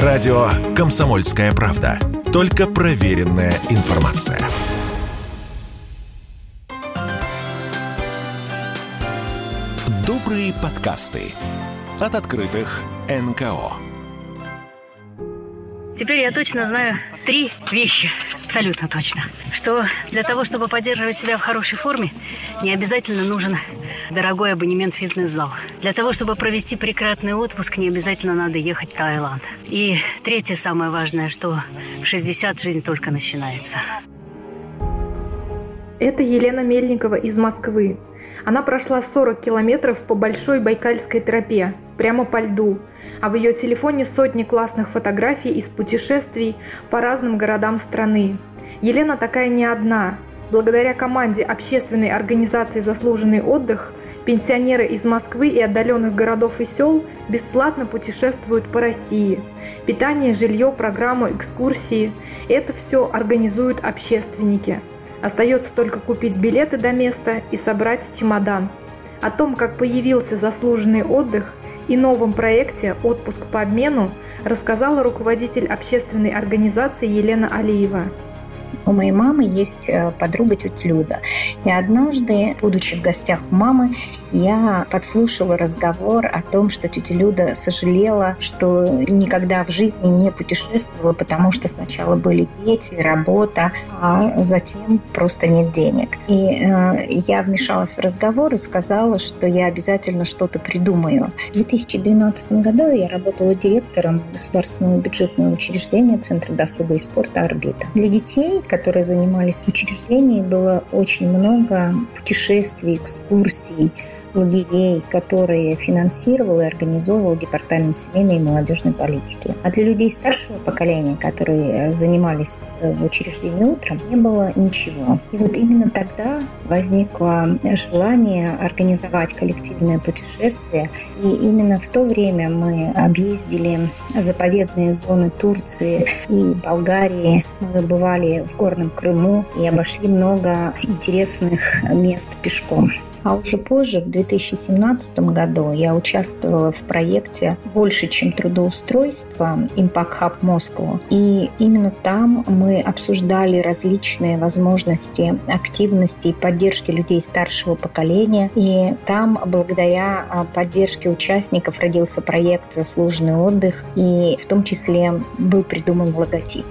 Радио «Комсомольская правда». Только проверенная информация. Добрые подкасты от открытых НКО. Теперь я точно знаю три вещи, абсолютно точно. Что для того, чтобы поддерживать себя в хорошей форме, не обязательно нужен дорогой абонемент в фитнес-зал. Для того, чтобы провести прекрасный отпуск, не обязательно надо ехать в Таиланд. И третье самое важное, что в 60 жизнь только начинается. Это Елена Мельникова из Москвы. Она прошла 40 километров по Большой Байкальской тропе, прямо по льду, а в ее телефоне сотни классных фотографий из путешествий по разным городам страны. Елена такая не одна. Благодаря команде общественной организации «Заслуженный отдых» пенсионеры из Москвы и отдаленных городов и сел бесплатно путешествуют по России. Питание, жилье, программу, экскурсии – это все организуют общественники – Остается только купить билеты до места и собрать чемодан. О том, как появился заслуженный отдых и новом проекте «Отпуск по обмену» рассказала руководитель общественной организации Елена Алиева. У моей мамы есть э, подруга тетя Люда. И однажды, будучи в гостях у мамы, я подслушала разговор о том, что тетя Люда сожалела, что никогда в жизни не путешествовала, потому что сначала были дети, работа, а затем просто нет денег. И э, я вмешалась в разговор и сказала, что я обязательно что-то придумаю. В 2012 году я работала директором государственного бюджетного учреждения Центра досуга и спорта «Орбита». Для детей, которые занимались в учреждении, было очень много путешествий, экскурсий, лагерей, которые финансировал и организовывал Департамент семейной и молодежной политики. А для людей старшего поколения, которые э, занимались э, в учреждении утром, не было ничего. И вот именно тогда возникло желание организовать коллективное путешествие. И именно в то время мы объездили заповедные зоны Турции и Болгарии. Мы бывали в Горном Крыму и обошли много интересных мест пешком. А уже позже, в 2017 году, я участвовала в проекте «Больше, чем трудоустройство» Impact Hub Москву. И именно там мы обсуждали различные возможности активности и поддержки людей старшего поколения. И там, благодаря а, поддержке участников, родился проект «Заслуженный отдых», и в том числе был придуман логотип.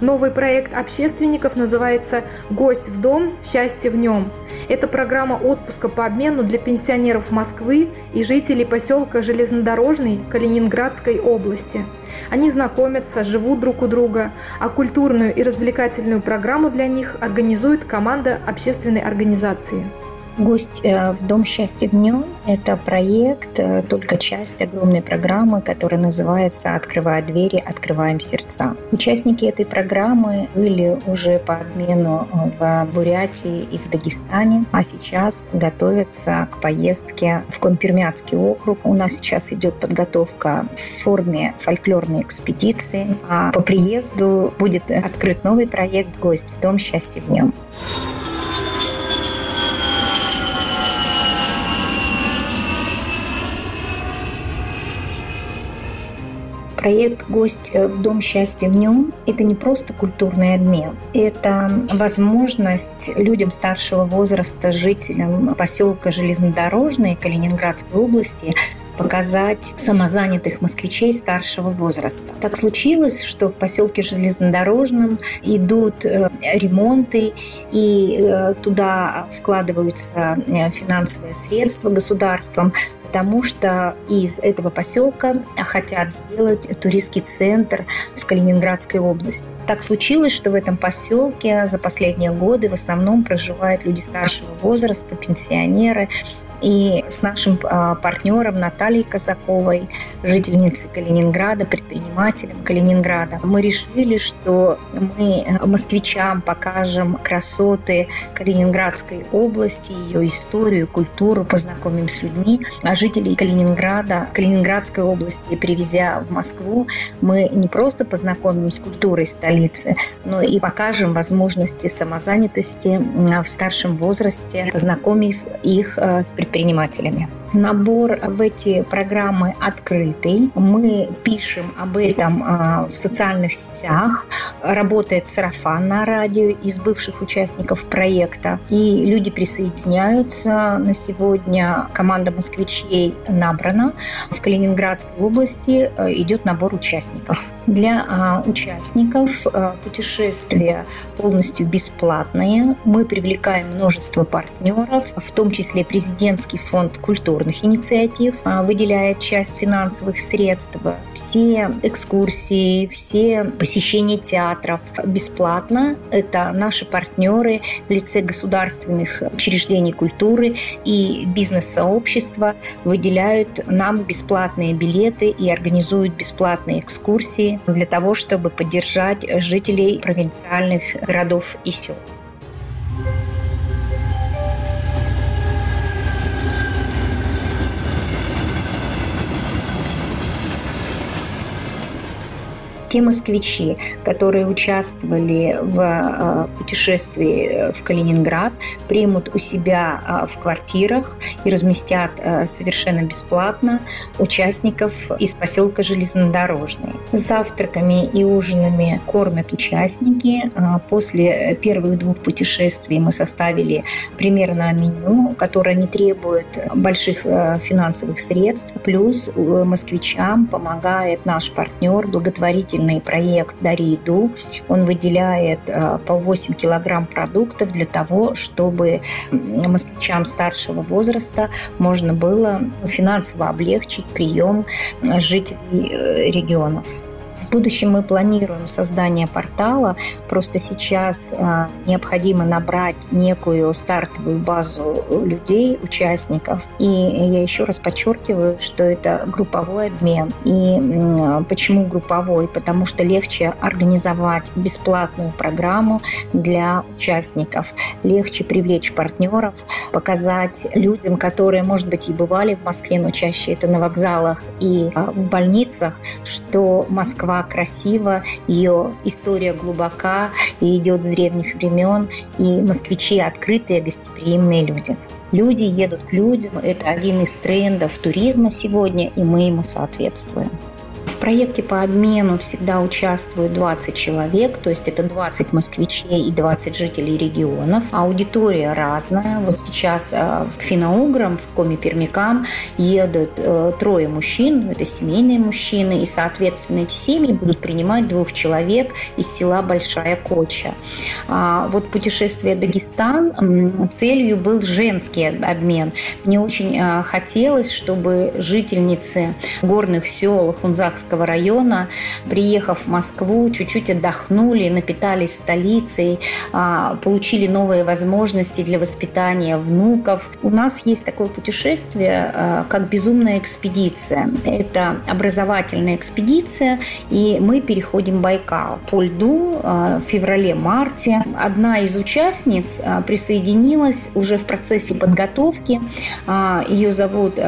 Новый проект общественников называется «Гость в дом, счастье в нем». Это программа отпуска по обмену для пенсионеров Москвы и жителей поселка Железнодорожный Калининградской области. Они знакомятся, живут друг у друга, а культурную и развлекательную программу для них организует команда общественной организации. Гость э, в Дом счастья днем – это проект, э, только часть огромной программы, которая называется «Открывая двери, открываем сердца». Участники этой программы были уже по обмену в Бурятии и в Дагестане, а сейчас готовятся к поездке в Конпермятский округ. У нас сейчас идет подготовка в форме фольклорной экспедиции, а по приезду будет открыт новый проект «Гость в Дом счастья днем». Проект «Гость в Дом счастья в нем» – это не просто культурный обмен. Это возможность людям старшего возраста, жителям поселка Железнодорожной Калининградской области показать самозанятых москвичей старшего возраста. Так случилось, что в поселке Железнодорожном идут э, ремонты, и э, туда вкладываются э, финансовые средства государством потому что из этого поселка хотят сделать туристский центр в Калининградской области. Так случилось, что в этом поселке за последние годы в основном проживают люди старшего возраста, пенсионеры, и с нашим а, партнером Натальей Казаковой, жительницей Калининграда, предпринимателем Калининграда, мы решили, что мы москвичам покажем красоты Калининградской области, ее историю, культуру, познакомим с людьми. А жителей Калининграда, Калининградской области, привезя в Москву, мы не просто познакомим с культурой столицы, но и покажем возможности самозанятости в старшем возрасте, познакомив их а, с предпринимателями. Набор в эти программы открытый. Мы пишем об этом а, в социальных сетях. Работает сарафан на радио из бывших участников проекта. И люди присоединяются. На сегодня команда москвичей набрана. В Калининградской области э, идет набор участников. Для а, участников а, путешествия полностью бесплатные. Мы привлекаем множество партнеров, в том числе президентский фонд культурных инициатив а, выделяет часть финансовых средств. Все экскурсии, все посещения театров бесплатно. Это наши партнеры в лице государственных учреждений культуры и бизнес-сообщества выделяют нам бесплатные билеты и организуют бесплатные экскурсии для того, чтобы поддержать жителей провинциальных городов и сел. Те москвичи, которые участвовали в а, путешествии в Калининград, примут у себя а, в квартирах и разместят совершенно бесплатно участников из поселка Железнодорожный. Завтраками и ужинами кормят участники. После первых двух путешествий мы составили примерно меню, которое не требует больших финансовых средств. Плюс москвичам помогает наш партнер, благотворительный благотворительный проект «Дари еду». Он выделяет э, по 8 килограмм продуктов для того, чтобы москвичам старшего возраста можно было финансово облегчить прием жителей э, регионов. В будущем мы планируем создание портала. Просто сейчас а, необходимо набрать некую стартовую базу людей, участников. И я еще раз подчеркиваю, что это групповой обмен. И почему групповой? Потому что легче организовать бесплатную программу для участников. Легче привлечь партнеров, показать людям, которые, может быть, и бывали в Москве, но чаще это на вокзалах и а, в больницах, что Москва Москва красива, ее история глубока и идет с древних времен, и москвичи открытые, гостеприимные люди. Люди едут к людям, это один из трендов туризма сегодня, и мы ему соответствуем. Проекте по обмену всегда участвуют 20 человек, то есть это 20 москвичей и 20 жителей регионов. Аудитория разная. Вот сейчас э, к финоуграм, в коми-пермякам едут э, трое мужчин, это семейные мужчины, и, соответственно, эти семьи будут принимать двух человек из села Большая Коча. А, вот путешествие Дагестан, целью был женский обмен. Мне очень э, хотелось, чтобы жительницы горных сел Хунзахского Московского района, приехав в Москву, чуть-чуть отдохнули, напитались столицей, а, получили новые возможности для воспитания внуков. У нас есть такое путешествие, а, как «Безумная экспедиция». Это образовательная экспедиция, и мы переходим Байкал по льду а, в феврале-марте. Одна из участниц присоединилась уже в процессе подготовки. Ее зовут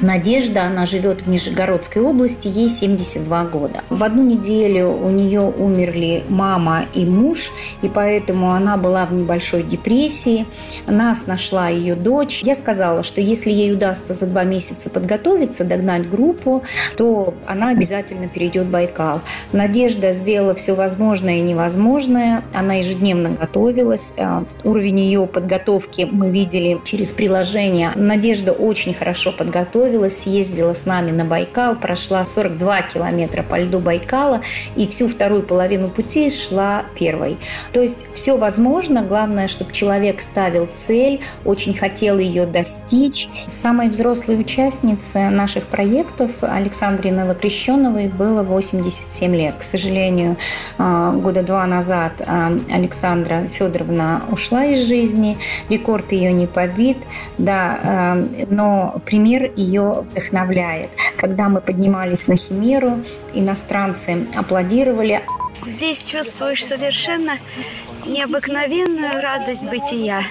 Надежда, она живет в Нижегородской области, ей 70 72 года. В одну неделю у нее умерли мама и муж, и поэтому она была в небольшой депрессии. Нас нашла ее дочь. Я сказала, что если ей удастся за два месяца подготовиться, догнать группу, то она обязательно перейдет Байкал. Надежда сделала все возможное и невозможное. Она ежедневно готовилась. А, уровень ее подготовки мы видели через приложение. Надежда очень хорошо подготовилась, ездила с нами на Байкал, прошла 42 километра по льду Байкала, и всю вторую половину пути шла первой. То есть все возможно, главное, чтобы человек ставил цель, очень хотел ее достичь. Самой взрослой участнице наших проектов Александре Новокрещеновой было 87 лет. К сожалению, а, года два назад а, Александра Федоровна ушла из жизни, рекорд ее не побит, да, а, но пример ее вдохновляет. Когда мы поднимались на Химеру, примеру, иностранцы аплодировали. Здесь чувствуешь совершенно необыкновенную радость бытия,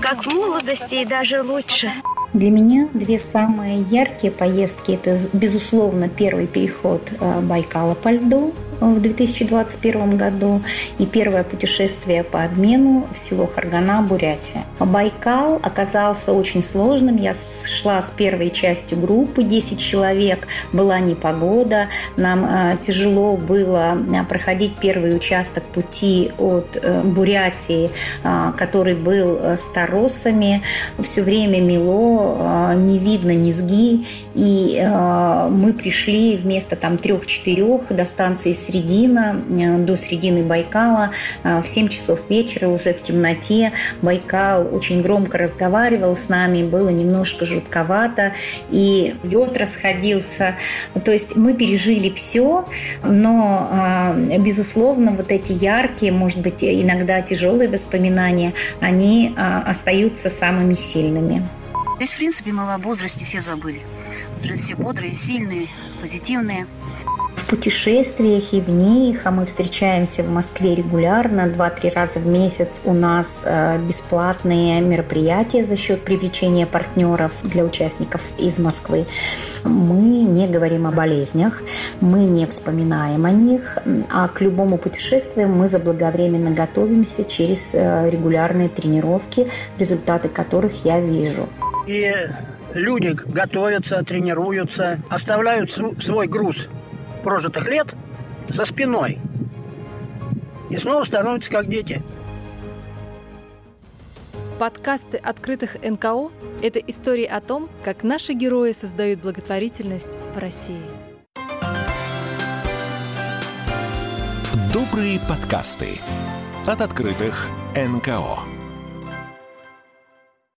как в молодости и даже лучше. Для меня две самые яркие поездки – это, безусловно, первый переход э, Байкала по льду в 2021 году. И первое путешествие по обмену в село Харгана, Бурятия. Байкал оказался очень сложным. Я шла с первой частью группы, 10 человек, была непогода, нам э, тяжело было э, проходить первый участок пути от э, Бурятии, который был с торосами, все время мело, не видно низги, и мы пришли вместо там трех-четырех до станции Средина, до середины Байкала в 7 часов вечера уже в темноте. Байкал очень громко разговаривал с нами, было немножко жутковато, и лед расходился. То есть мы пережили все, но, а, безусловно, вот эти яркие, может быть, иногда тяжелые воспоминания, они остаются самыми сильными. Здесь, в принципе, мы в возрасте все забыли. Все бодрые, сильные, позитивные путешествиях и в них, а мы встречаемся в Москве регулярно, 2-3 раза в месяц у нас э, бесплатные мероприятия за счет привлечения партнеров для участников из Москвы. Мы не говорим о болезнях, мы не вспоминаем о них, а к любому путешествию мы заблаговременно готовимся через э, регулярные тренировки, результаты которых я вижу. И люди готовятся, тренируются, оставляют свой груз прожитых лет за спиной. И снова становятся как дети. Подкасты открытых НКО – это истории о том, как наши герои создают благотворительность в России. Добрые подкасты от открытых НКО.